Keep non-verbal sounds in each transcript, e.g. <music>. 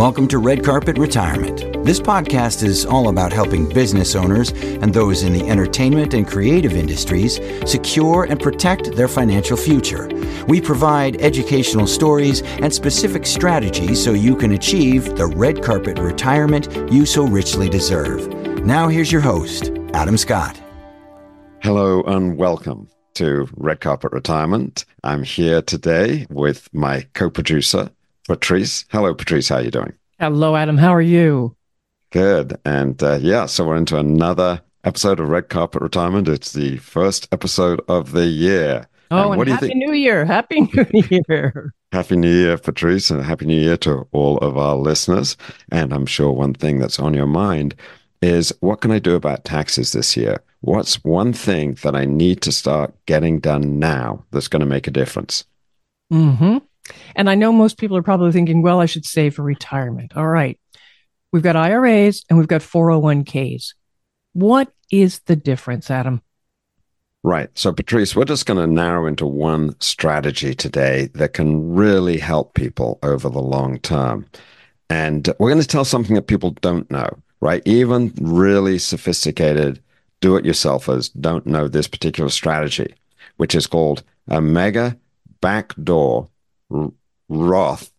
Welcome to Red Carpet Retirement. This podcast is all about helping business owners and those in the entertainment and creative industries secure and protect their financial future. We provide educational stories and specific strategies so you can achieve the red carpet retirement you so richly deserve. Now, here's your host, Adam Scott. Hello and welcome to Red Carpet Retirement. I'm here today with my co-producer, Patrice. Hello, Patrice. How are you doing? Hello, Adam. How are you? Good. And uh, yeah, so we're into another episode of Red Carpet Retirement. It's the first episode of the year. Oh, and, and Happy New Year. Happy New <laughs> Year. Happy New Year, Patrice, and Happy New Year to all of our listeners. And I'm sure one thing that's on your mind is what can I do about taxes this year? What's one thing that I need to start getting done now that's going to make a difference? Mm-hmm. And I know most people are probably thinking, well, I should save for retirement. All right. We've got IRAs and we've got 401ks. What is the difference, Adam? Right. So, Patrice, we're just going to narrow into one strategy today that can really help people over the long term. And we're going to tell something that people don't know, right? Even really sophisticated do it yourselfers don't know this particular strategy, which is called a mega backdoor Roth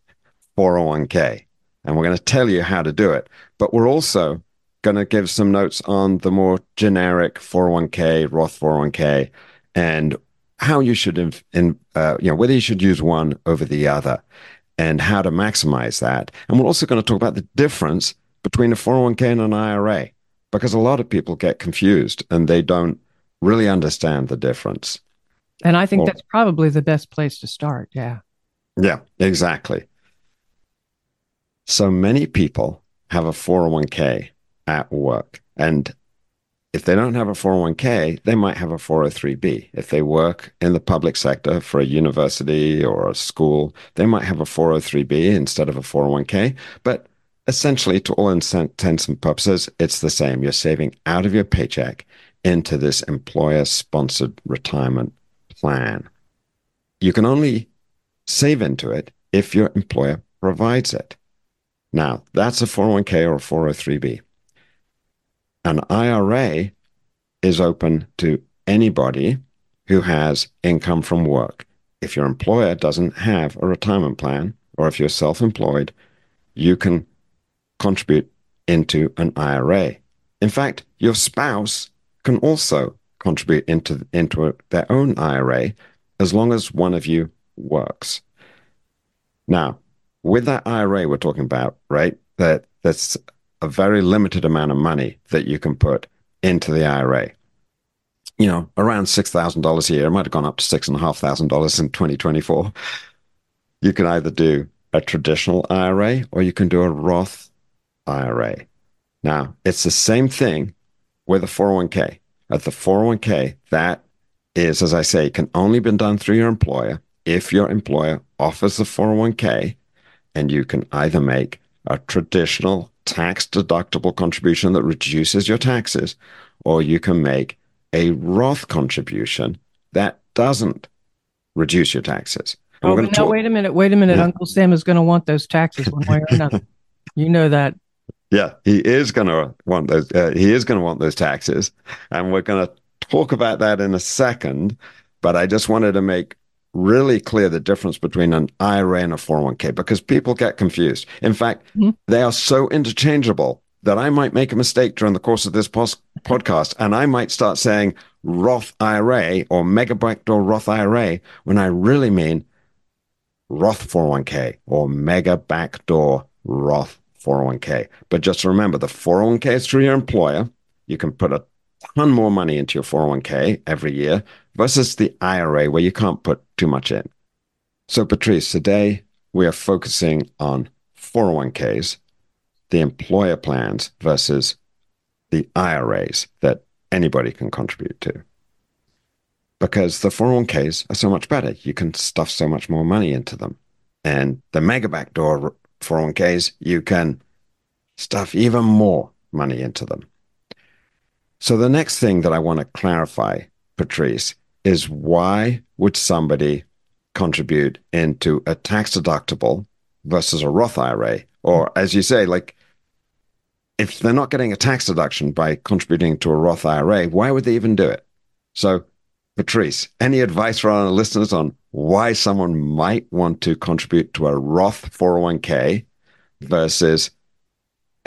401k. And we're going to tell you how to do it. But we're also going to give some notes on the more generic 401k, Roth 401k, and how you should, in, in uh, you know, whether you should use one over the other and how to maximize that. And we're also going to talk about the difference between a 401k and an IRA because a lot of people get confused and they don't really understand the difference. And I think well, that's probably the best place to start. Yeah. Yeah, exactly. So many people have a 401k at work. And if they don't have a 401k, they might have a 403b. If they work in the public sector for a university or a school, they might have a 403b instead of a 401k. But essentially, to all intents and purposes, it's the same. You're saving out of your paycheck into this employer sponsored retirement plan. You can only save into it if your employer provides it. Now, that's a 401k or a 403b. An IRA is open to anybody who has income from work. If your employer doesn't have a retirement plan, or if you're self employed, you can contribute into an IRA. In fact, your spouse can also contribute into, into a, their own IRA as long as one of you works. Now, with that IRA we're talking about, right? That that's a very limited amount of money that you can put into the IRA. You know, around six thousand dollars a year. It might have gone up to six and a half thousand dollars in 2024. You can either do a traditional IRA or you can do a Roth IRA. Now, it's the same thing with a 401k. At the 401k, that is, as I say, can only be done through your employer if your employer offers a 401k and you can either make a traditional tax deductible contribution that reduces your taxes, or you can make a Roth contribution that doesn't reduce your taxes. And oh, no, talk- wait a minute. Wait a minute. Yeah. Uncle Sam is going to want those taxes one way or <laughs> another. you know that. Yeah, he is going to want those. Uh, he is going to want those taxes, and we're going to talk about that in a second. But I just wanted to make really clear the difference between an IRA and a 401k because people get confused. In fact, mm-hmm. they are so interchangeable that I might make a mistake during the course of this pos- podcast and I might start saying Roth IRA or mega backdoor Roth IRA when I really mean Roth 401k or mega backdoor Roth 401k. But just remember the 401k is through your employer. You can put a ton more money into your 401k every year versus the IRA where you can't put too much in. So, Patrice, today we are focusing on 401ks, the employer plans versus the IRAs that anybody can contribute to. Because the 401ks are so much better. You can stuff so much more money into them. And the mega backdoor 401ks, you can stuff even more money into them. So the next thing that I want to clarify, Patrice, is why would somebody contribute into a tax deductible versus a Roth IRA. Or as you say, like if they're not getting a tax deduction by contributing to a Roth IRA, why would they even do it? So, Patrice, any advice for our listeners on why someone might want to contribute to a Roth 401k versus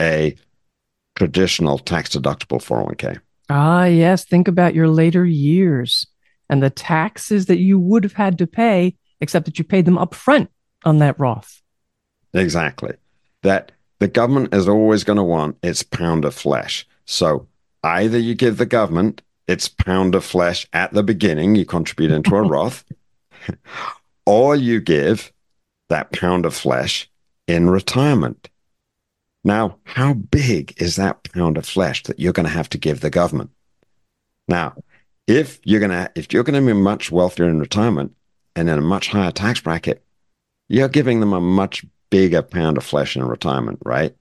a traditional tax deductible 401k? Ah, yes. Think about your later years and the taxes that you would have had to pay, except that you paid them up front on that Roth. Exactly. That the government is always going to want its pound of flesh. So either you give the government its pound of flesh at the beginning, you contribute into a <laughs> Roth, or you give that pound of flesh in retirement. Now, how big is that pound of flesh that you're going to have to give the government? Now, if you're going to if you're going to be much wealthier in retirement and in a much higher tax bracket, you're giving them a much bigger pound of flesh in retirement, right?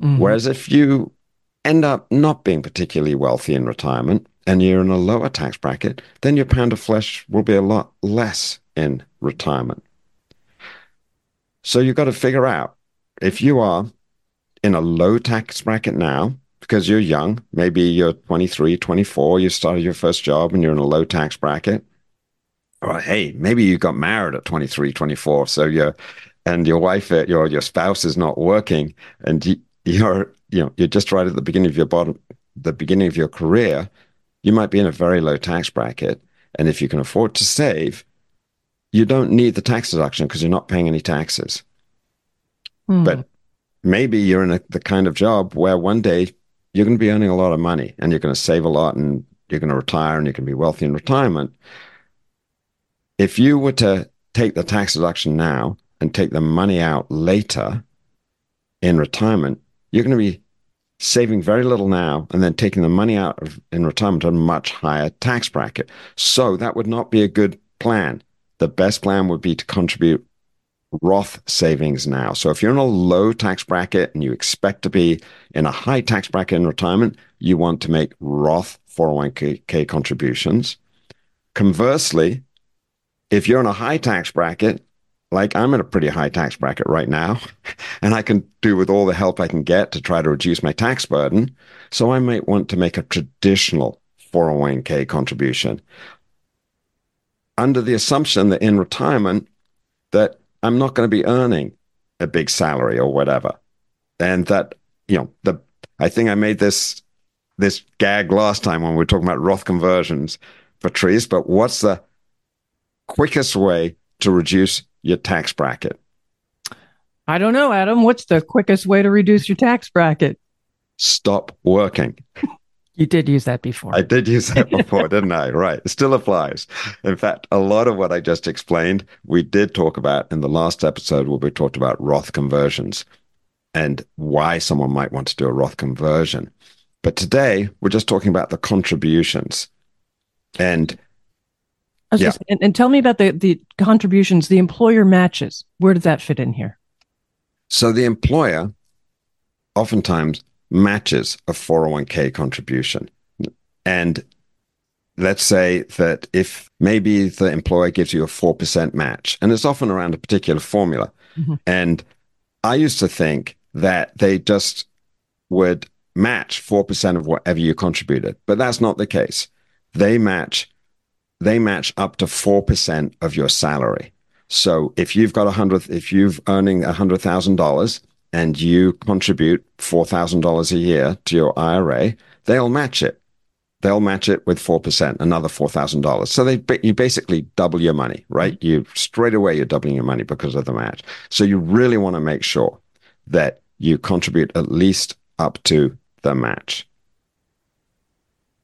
Mm-hmm. Whereas if you end up not being particularly wealthy in retirement and you're in a lower tax bracket, then your pound of flesh will be a lot less in retirement. So you've got to figure out if you are in a low tax bracket now, because you're young, maybe you're 23, 24, you started your first job and you're in a low tax bracket. Or hey, maybe you got married at 23, 24. So you're and your wife, uh, your your spouse is not working, and you, you're you know you're just right at the beginning of your bottom, the beginning of your career, you might be in a very low tax bracket, and if you can afford to save, you don't need the tax deduction because you're not paying any taxes. Mm. But maybe you're in a, the kind of job where one day you're going to be earning a lot of money and you're going to save a lot and you're going to retire and you can be wealthy in retirement. If you were to take the tax deduction now and take the money out later in retirement, you're going to be saving very little now and then taking the money out of, in retirement at a much higher tax bracket. So that would not be a good plan. The best plan would be to contribute Roth savings now. So if you're in a low tax bracket and you expect to be in a high tax bracket in retirement, you want to make Roth 401k contributions. Conversely, if you're in a high tax bracket like I'm in a pretty high tax bracket right now, <laughs> and I can do with all the help I can get to try to reduce my tax burden. So I might want to make a traditional 401k contribution under the assumption that in retirement that I'm not going to be earning a big salary or whatever. And that, you know, the I think I made this this gag last time when we were talking about Roth conversions, Patrice, but what's the quickest way to reduce your tax bracket? I don't know, Adam. What's the quickest way to reduce your tax bracket? Stop working. You did use that before. I did use that <laughs> before, didn't I? Right. It still applies. In fact, a lot of what I just explained, we did talk about in the last episode where we talked about Roth conversions and why someone might want to do a Roth conversion. But today, we're just talking about the contributions. And yeah. Just, and, and tell me about the, the contributions, the employer matches. Where does that fit in here? So the employer oftentimes matches a 401k contribution. And let's say that if maybe the employer gives you a 4% match, and it's often around a particular formula. Mm-hmm. And I used to think that they just would match 4% of whatever you contributed, but that's not the case. They match they match up to 4% of your salary. So if you've got a hundred, if you've earning a hundred thousand dollars and you contribute four thousand dollars a year to your IRA, they'll match it. They'll match it with four percent, another four thousand dollars. So they you basically double your money, right? You straight away you're doubling your money because of the match. So you really want to make sure that you contribute at least up to the match.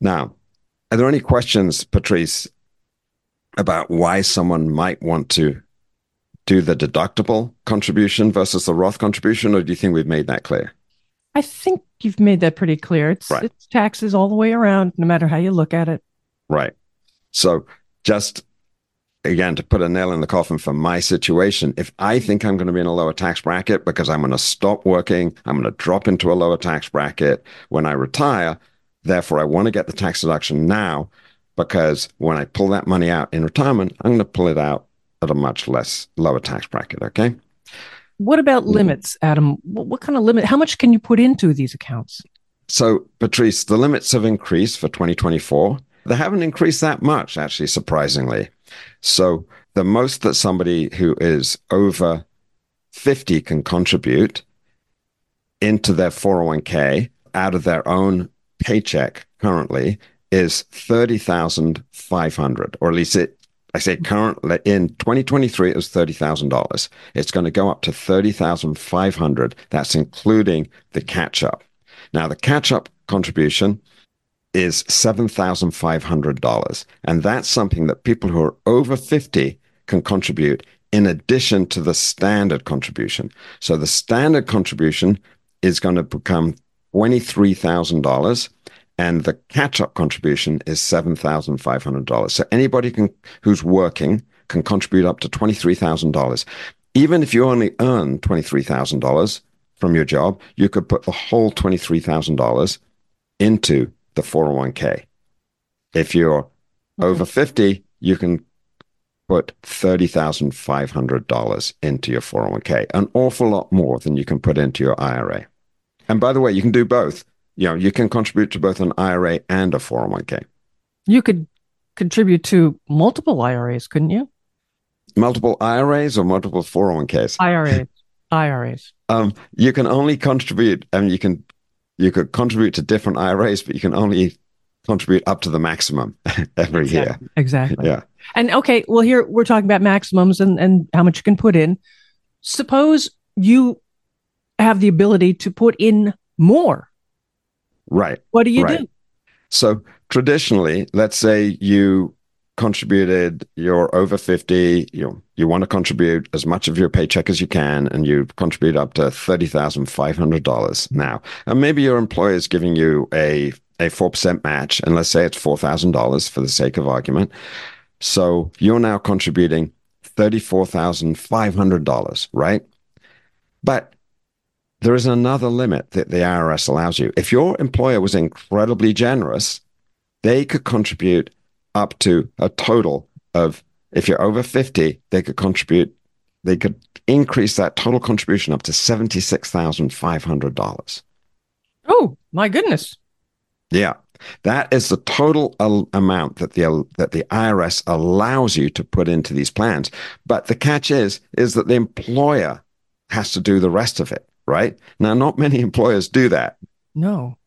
Now, are there any questions, Patrice, about why someone might want to do the deductible contribution versus the Roth contribution, or do you think we've made that clear? I think you've made that pretty clear. It's right. it's taxes all the way around, no matter how you look at it. Right. So just again to put a nail in the coffin for my situation, if I think I'm going to be in a lower tax bracket because I'm going to stop working, I'm going to drop into a lower tax bracket when I retire, therefore I want to get the tax deduction now because when I pull that money out in retirement, I'm going to pull it out at a much less lower tax bracket. Okay. What about limits, Adam? What, what kind of limit? How much can you put into these accounts? So, Patrice, the limits have increased for 2024. They haven't increased that much, actually, surprisingly. So, the most that somebody who is over 50 can contribute into their 401k out of their own paycheck currently is 30,500 or at least it I say currently in 2023 it was $30,000. It's going to go up to 30,500. That's including the catch up. Now the catch up contribution is $7,500 and that's something that people who are over 50 can contribute in addition to the standard contribution. So the standard contribution is going to become $23,000 and the catch-up contribution is $7,500. So anybody can who's working can contribute up to $23,000. Even if you only earn $23,000 from your job, you could put the whole $23,000 into the 401k. If you're okay. over 50, you can put $30,500 into your 401k, an awful lot more than you can put into your IRA. And by the way, you can do both. You know, you can contribute to both an IRA and a 401k. You could contribute to multiple IRAs, couldn't you? Multiple IRAs or multiple 401ks? IRAs. <laughs> IRAs. Um, you can only contribute, I mean, you can you could contribute to different IRAs, but you can only contribute up to the maximum <laughs> every exactly. year. Exactly. Yeah. And okay, well, here we're talking about maximums and, and how much you can put in. Suppose you have the ability to put in more. Right. What do you right. do? So traditionally, let's say you contributed, you're over 50, you you want to contribute as much of your paycheck as you can, and you contribute up to $30,500 now. And maybe your employer is giving you a, a 4% match, and let's say it's $4,000 for the sake of argument. So you're now contributing $34,500, right? But there is another limit that the IRS allows you. If your employer was incredibly generous, they could contribute up to a total of, if you're over 50, they could contribute, they could increase that total contribution up to $76,500. Oh, my goodness. Yeah. That is the total al- amount that the that the IRS allows you to put into these plans. But the catch is is that the employer has to do the rest of it, right? Now, not many employers do that. No,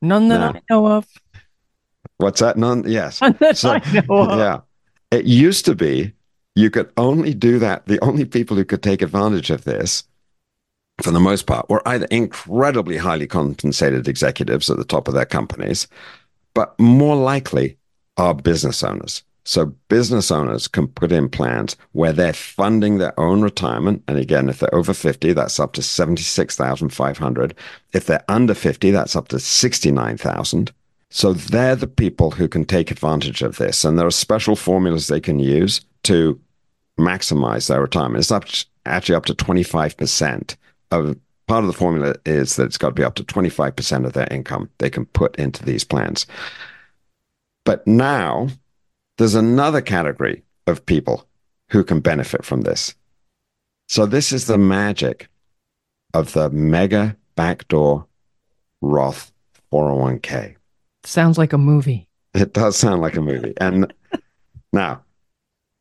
none that no. I know of. What's that? None. Yes. None that so, I know of. Yeah. It used to be you could only do that. The only people who could take advantage of this for the most part, were either incredibly highly compensated executives at the top of their companies, but more likely are business owners. So business owners can put in plans where they're funding their own retirement. And again, if they're over 50, that's up to 76,500. If they're under 50, that's up to 69,000. So they're the people who can take advantage of this. And there are special formulas they can use to maximize their retirement. It's up actually up to 25% of part of the formula is that it's got to be up to 25% of their income they can put into these plans. But now there's another category of people who can benefit from this. So this is the magic of the mega backdoor Roth 401k. Sounds like a movie. It does sound like a movie. And <laughs> now,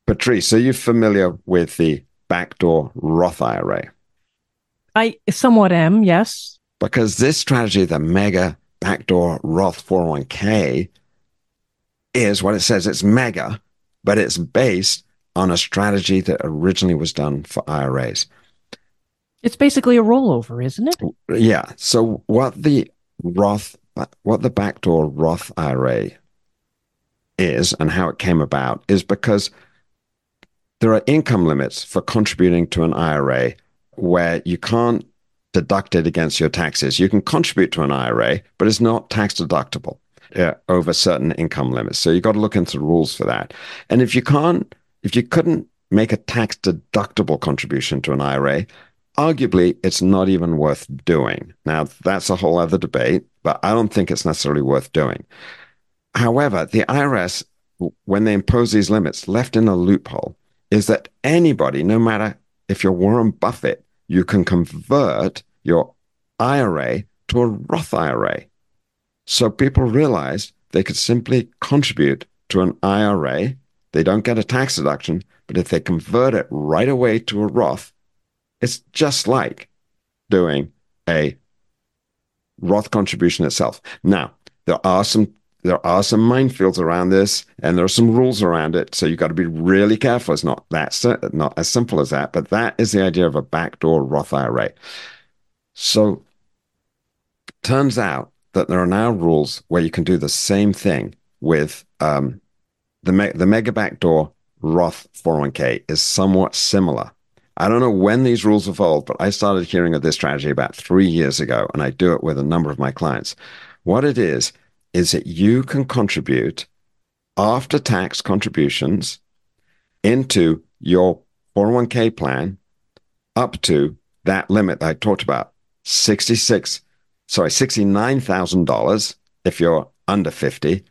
Patrice, are you familiar with the backdoor Roth IRA? I somewhat am, yes. Because this strategy, the mega backdoor Roth 401k, is what it says. It's mega, but it's based on a strategy that originally was done for IRAs. It's basically a rollover, isn't it? Yeah. So what the Roth, what the backdoor Roth IRA is and how it came about is because there are income limits for contributing to an IRA where you can't deduct it against your taxes. You can contribute to an IRA, but it's not tax deductible uh, over certain income limits. So you've got to look into the rules for that. And if you can't, if you couldn't make a tax deductible contribution to an IRA, arguably it's not even worth doing. Now, that's a whole other debate, but I don't think it's necessarily worth doing. However, the IRS, when they impose these limits, left in a loophole is that anybody, no matter if you're Warren Buffett, you can convert your IRA to a Roth IRA. So people realized they could simply contribute to an IRA. They don't get a tax deduction, but if they convert it right away to a Roth, it's just like doing a Roth contribution itself. Now, there are some there are some minefields around this, and there are some rules around it. So you've got to be really careful. It's not that not as simple as that, but that is the idea of a backdoor Roth IRA. So turns out that there are now rules where you can do the same thing with um, the me- the mega backdoor Roth 401k is somewhat similar. I don't know when these rules evolved, but I started hearing of this strategy about three years ago, and I do it with a number of my clients. What it is is that you can contribute after tax contributions into your 401k plan up to that limit I talked about 66 sorry $69,000 if you're under 50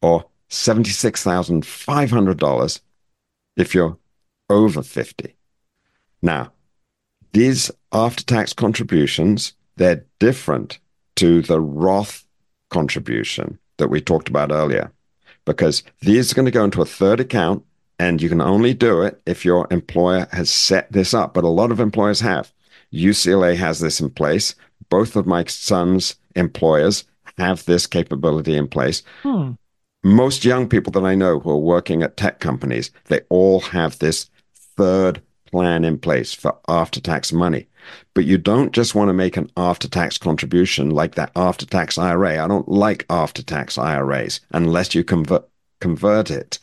or $76,500 if you're over 50 now these after tax contributions they're different to the Roth contribution that we talked about earlier, because these are going to go into a third account, and you can only do it if your employer has set this up. But a lot of employers have. UCLA has this in place. Both of my son's employers have this capability in place. Hmm. Most young people that I know who are working at tech companies, they all have this third plan in place for after tax money. But you don't just want to make an after tax contribution like that after tax IRA. I don't like after tax IRAs unless you convert, convert it.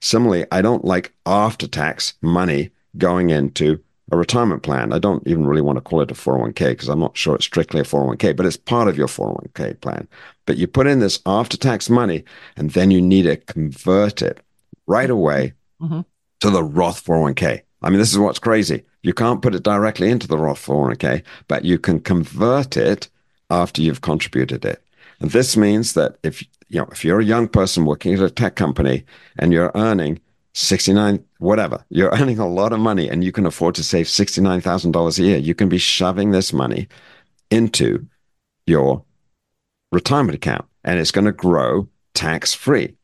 Similarly, I don't like after tax money going into a retirement plan. I don't even really want to call it a 401k because I'm not sure it's strictly a 401k, but it's part of your 401k plan. But you put in this after tax money and then you need to convert it right away mm-hmm. to the Roth 401k. I mean, this is what's crazy. You can't put it directly into the Roth 401k, but you can convert it after you've contributed it. And this means that if you know if you're a young person working at a tech company and you're earning 69 whatever, you're <laughs> earning a lot of money and you can afford to save $69,000 a year, you can be shoving this money into your retirement account and it's going to grow tax free.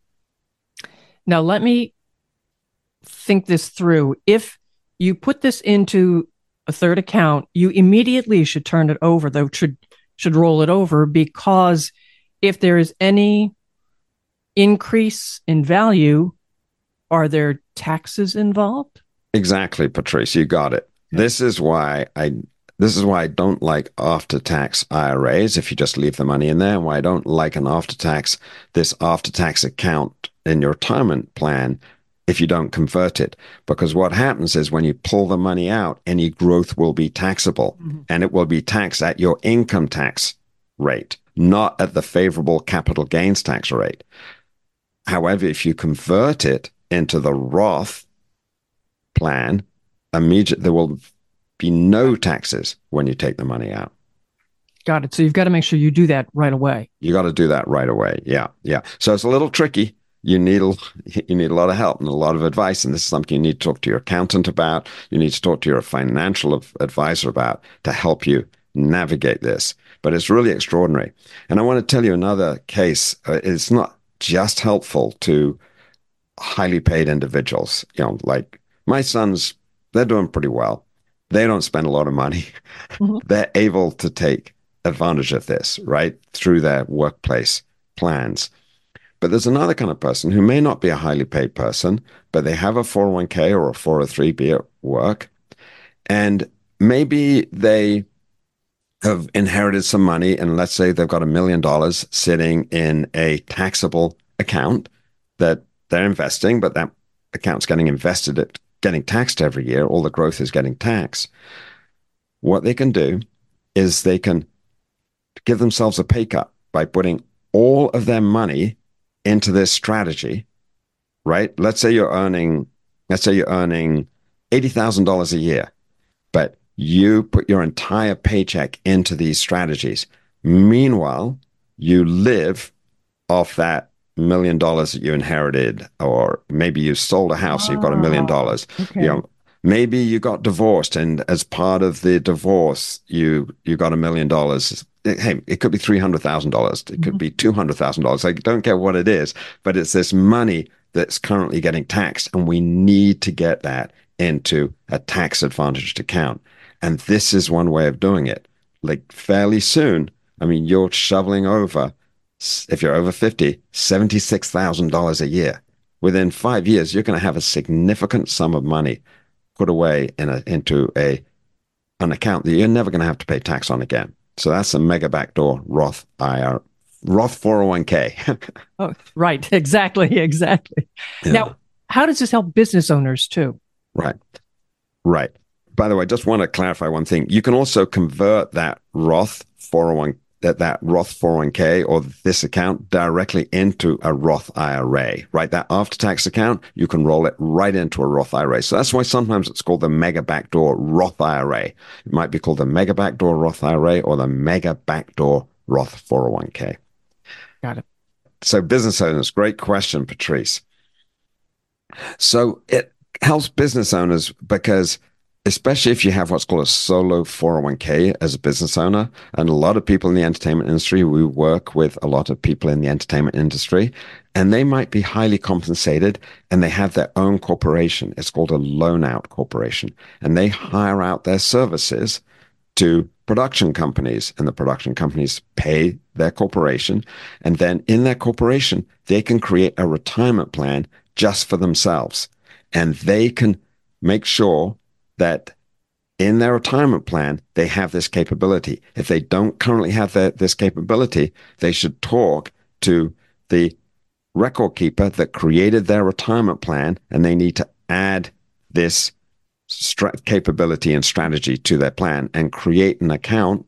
Now let me think this through. If you put this into a third account, you immediately should turn it over, though should should roll it over because if there is any increase in value, are there taxes involved? Exactly, Patrice, you got it. This is why I this is why I don't like after tax IRAs if you just leave the money in there, and why I don't like an after tax this after tax account in your retirement plan if you don't convert it. Because what happens is when you pull the money out, any growth will be taxable mm-hmm. and it will be taxed at your income tax rate, not at the favorable capital gains tax rate. However, if you convert it into the Roth plan, immediate there will be no taxes when you take the money out. Got it. So you've got to make sure you do that right away. You got to do that right away. Yeah, yeah. So it's a little tricky you need a, <laughs> you need a lot of help and a lot of advice, and this is something you need to talk to your accountant about. You need to talk to your financial advisor about to help you navigate this. But it's really extraordinary. And I want to tell you another case. Uh, it's not just helpful to highly paid individuals. You know, like my sons, they're doing pretty well. They don't spend a lot of money. Mm-hmm. <laughs> they're able to take advantage of this, right, through their workplace plans. But there's another kind of person who may not be a highly paid person, but they have a 401k or a 403b at work. And maybe they have inherited some money, and let's say they've got a million dollars sitting in a taxable account that they're investing, but that account's getting invested at getting taxed every year. All the growth is getting taxed. What they can do is they can give themselves a pay cut by putting all of their money into this strategy, right? Let's say you're earning, let's say you're earning $80,000 a year, but you put your entire paycheck into these strategies. Meanwhile, you live off that million dollars that you inherited, or maybe you sold a house, oh, you've got a million dollars. You know, maybe you got divorced and as part of the divorce you you got a million dollars. Hey it could be $300000 it could mm-hmm. be $200000 i don't care what it is but it's this money that's currently getting taxed and we need to get that into a tax advantaged account. And this is one way of doing it. Like fairly soon i mean you're shoveling over if you're over 50 $76000 a year within five years you're going to have a significant sum of money put away in a, into a an account that you're never going to have to pay tax on again. So that's a mega backdoor Roth IR, Roth 401k. <laughs> oh, right. <laughs> Exactly. Exactly. Yeah. Now, how does this help business owners too? Right. Right. By the way, I just want to clarify one thing. You can also convert that Roth 401 that that Roth 401k or this account directly into a Roth IRA, right? That after tax account, you can roll it right into a Roth IRA. So that's why sometimes it's called the mega backdoor Roth IRA. It might be called the mega backdoor Roth IRA or the mega backdoor Roth 401k. Got it. So business owners, great question, Patrice. So it helps business owners because especially if you have what's called a solo 401k as a business owner. And a lot of people in the entertainment industry, we work with a lot of people in the entertainment industry, and they might be highly compensated and they have their own corporation. It's called a loan out corporation. And they hire out their services to production companies, and the production companies pay their corporation. And then in their corporation, they can create a retirement plan just for themselves. And they can make sure that in their retirement plan, they have this capability. If they don't currently have the, this capability, they should talk to the record keeper that created their retirement plan, and they need to add this capability and strategy to their plan and create an account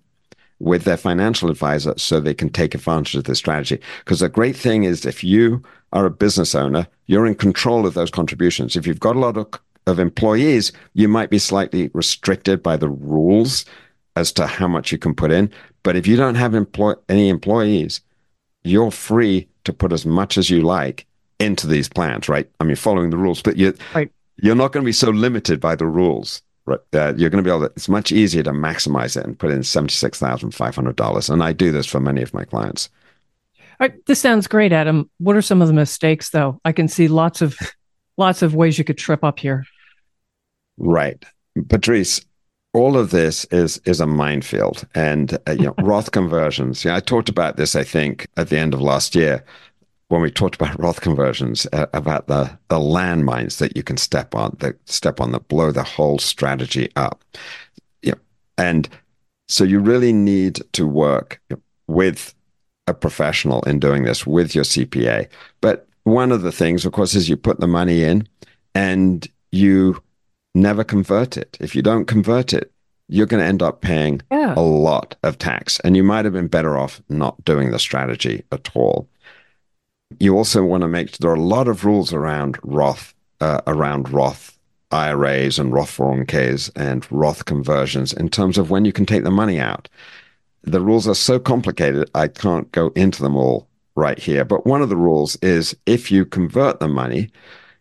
with their financial advisor so they can take advantage of this strategy. Because the great thing is, if you are a business owner, you're in control of those contributions. If you've got a lot of of employees, you might be slightly restricted by the rules as to how much you can put in. But if you don't have employ- any employees, you're free to put as much as you like into these plans, right? I mean, following the rules, but you, right. you're not going to be so limited by the rules. Right, uh, you're going to be able to. It's much easier to maximize it and put in seventy six thousand five hundred dollars, and I do this for many of my clients. All right, this sounds great, Adam. What are some of the mistakes, though? I can see lots of lots of ways you could trip up here. Right. Patrice, all of this is is a minefield and uh, you know <laughs> Roth conversions. Yeah, I talked about this I think at the end of last year when we talked about Roth conversions uh, about the the landmines that you can step on that step on that blow the whole strategy up. Yeah, and so you really need to work with a professional in doing this with your CPA. But one of the things, of course, is you put the money in and you never convert it. If you don't convert it, you're going to end up paying yeah. a lot of tax. And you might have been better off not doing the strategy at all. You also want to make sure there are a lot of rules around Roth, uh, around Roth IRAs and Roth 401ks and Roth conversions in terms of when you can take the money out. The rules are so complicated, I can't go into them all right here. But one of the rules is if you convert the money,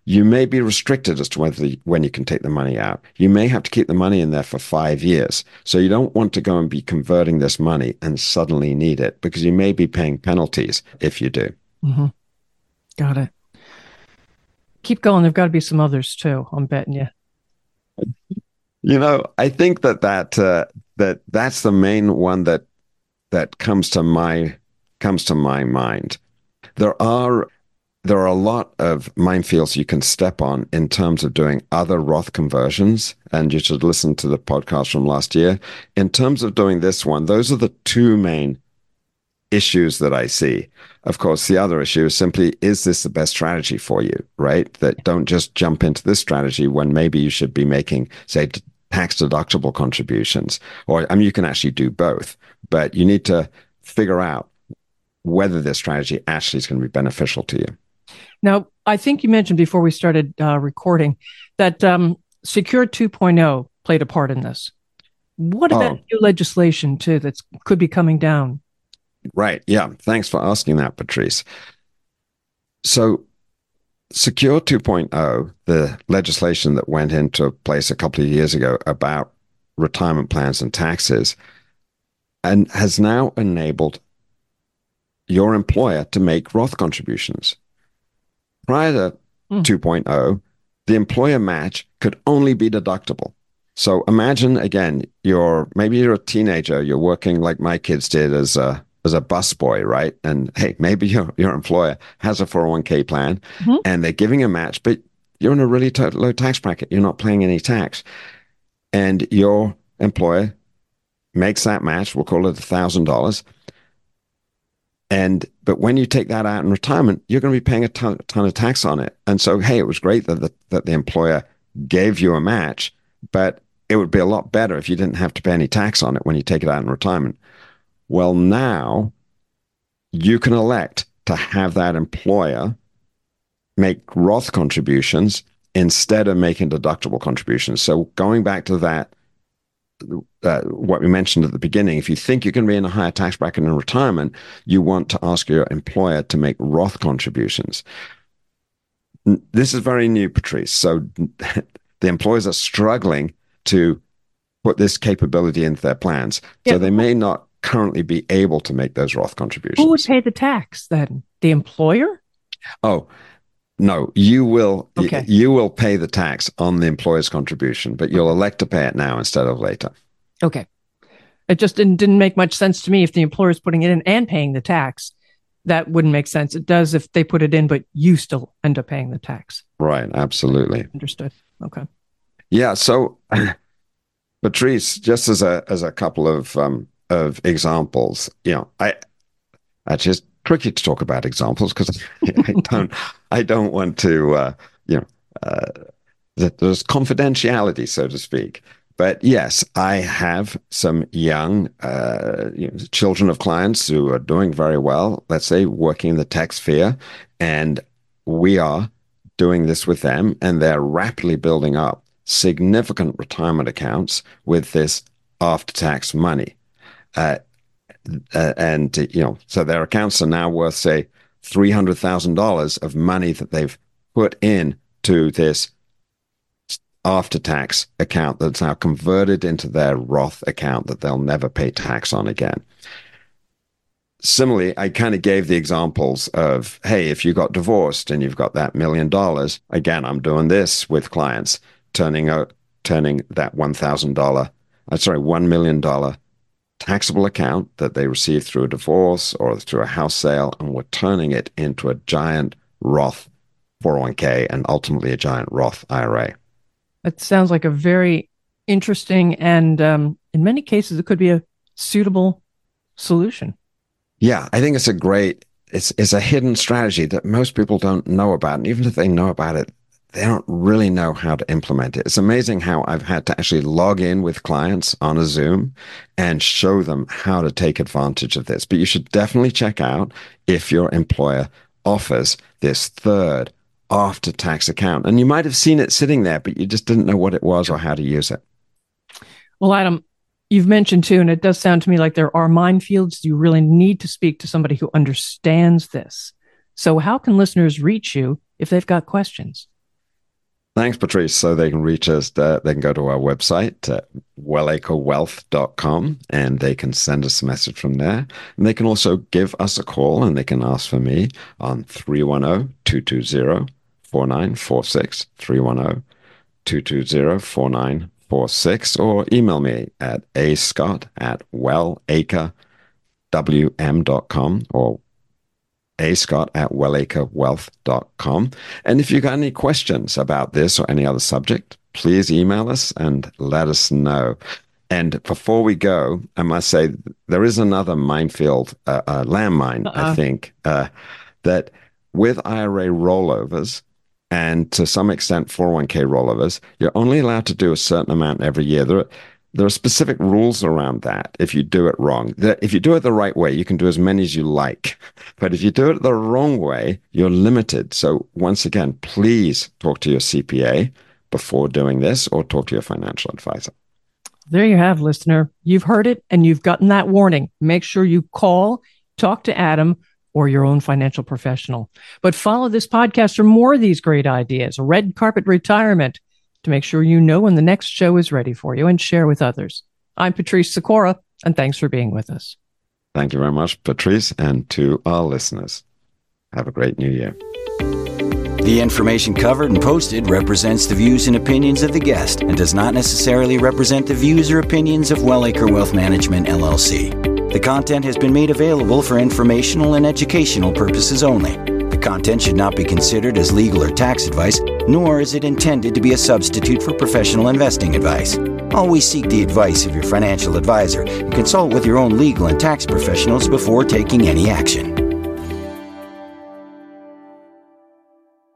you may be restricted as to whether the, when you can take the money out. You may have to keep the money in there for five years. So you don't want to go and be converting this money and suddenly need it because you may be paying penalties if you do. Mm-hmm. Got it. Keep going. There've got to be some others too. I'm betting you. You know, I think that that uh, that that's the main one that that comes to my comes to my mind. There are there are a lot of minefields you can step on in terms of doing other Roth conversions. And you should listen to the podcast from last year. In terms of doing this one, those are the two main issues that I see. Of course, the other issue is simply, is this the best strategy for you, right? That don't just jump into this strategy when maybe you should be making, say, tax deductible contributions. Or, I mean, you can actually do both, but you need to figure out whether this strategy actually is going to be beneficial to you. Now, I think you mentioned before we started uh, recording that um, Secure 2.0 played a part in this. What about oh. new legislation too that could be coming down? Right. Yeah. Thanks for asking that, Patrice. So, Secure 2.0, the legislation that went into place a couple of years ago about retirement plans and taxes, and has now enabled your employer to make Roth contributions. Prior to mm. 2.0, the employer match could only be deductible. So imagine again, you're maybe you're a teenager, you're working like my kids did as a as a busboy, right? And hey, maybe your your employer has a 401k plan mm-hmm. and they're giving a match, but you're in a really t- low tax bracket. You're not paying any tax. And your employer makes that match, we'll call it a thousand dollars. And but when you take that out in retirement, you're going to be paying a ton, ton of tax on it. And so, hey, it was great that the, that the employer gave you a match, but it would be a lot better if you didn't have to pay any tax on it when you take it out in retirement. Well, now you can elect to have that employer make Roth contributions instead of making deductible contributions. So going back to that, uh, what we mentioned at the beginning, if you think you're going to be in a higher tax bracket in retirement, you want to ask your employer to make Roth contributions. This is very new, Patrice. So <laughs> the employers are struggling to put this capability into their plans. Yeah. So they may not currently be able to make those Roth contributions. Who would pay the tax then? The employer? Oh, no, you will okay. you will pay the tax on the employer's contribution, but you'll elect to pay it now instead of later. Okay. It just didn't didn't make much sense to me if the employer is putting it in and paying the tax. That wouldn't make sense. It does if they put it in, but you still end up paying the tax. Right. Absolutely. Understood. Okay. Yeah. So, <laughs> Patrice, just as a as a couple of um, of examples, you know, I I just tricky to talk about examples because <laughs> I don't I don't want to uh, you know uh, there's confidentiality so to speak. But yes, I have some young uh, you know, children of clients who are doing very well. Let's say working in the tech sphere, and we are doing this with them, and they're rapidly building up significant retirement accounts with this after-tax money. Uh, uh, and you know, so their accounts are now worth say three hundred thousand dollars of money that they've put in to this after tax account that's now converted into their Roth account that they'll never pay tax on again. Similarly, I kind of gave the examples of, hey, if you got divorced and you've got that million dollars, again, I'm doing this with clients, turning a, turning that one thousand dollar, uh, sorry, one million dollar taxable account that they received through a divorce or through a house sale and were turning it into a giant Roth 401k and ultimately a giant Roth IRA. That sounds like a very interesting and um, in many cases it could be a suitable solution. Yeah, I think it's a great it's it's a hidden strategy that most people don't know about and even if they know about it they don't really know how to implement it. It's amazing how I've had to actually log in with clients on a Zoom and show them how to take advantage of this. But you should definitely check out if your employer offers this third after tax account. And you might have seen it sitting there, but you just didn't know what it was or how to use it. Well, Adam, you've mentioned too, and it does sound to me like there are minefields. You really need to speak to somebody who understands this. So, how can listeners reach you if they've got questions? Thanks, Patrice. So they can reach us, uh, they can go to our website, uh, wellacrewealth.com, and they can send us a message from there. And they can also give us a call and they can ask for me on 310 220 4946. 310 220 4946, or email me at ascott at wellacrewm.com or ascott at wellacrewealth.com. And if you've got any questions about this or any other subject, please email us and let us know. And before we go, I must say there is another minefield, uh, uh, landmine, uh-uh. I think, uh, that with IRA rollovers and to some extent 401k rollovers, you're only allowed to do a certain amount every year. There, there are specific rules around that if you do it wrong. That If you do it the right way, you can do as many as you like. <laughs> But if you do it the wrong way, you're limited. So, once again, please talk to your CPA before doing this or talk to your financial advisor. There you have, listener. You've heard it and you've gotten that warning. Make sure you call, talk to Adam or your own financial professional. But follow this podcast for more of these great ideas, red carpet retirement, to make sure you know when the next show is ready for you and share with others. I'm Patrice Sikora, and thanks for being with us. Thank you very much, Patrice, and to our listeners. Have a great new year. The information covered and posted represents the views and opinions of the guest and does not necessarily represent the views or opinions of Wellacre Wealth Management, LLC. The content has been made available for informational and educational purposes only. The content should not be considered as legal or tax advice, nor is it intended to be a substitute for professional investing advice. Always seek the advice of your financial advisor and consult with your own legal and tax professionals before taking any action.